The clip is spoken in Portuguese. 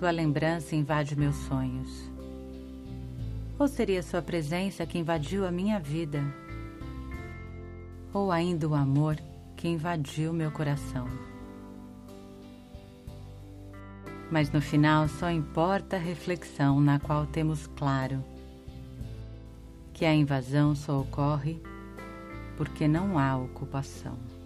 sua lembrança invade meus sonhos? Ou seria sua presença que invadiu a minha vida? Ou ainda o amor que invadiu meu coração? Mas no final só importa a reflexão na qual temos claro que a invasão só ocorre porque não há ocupação.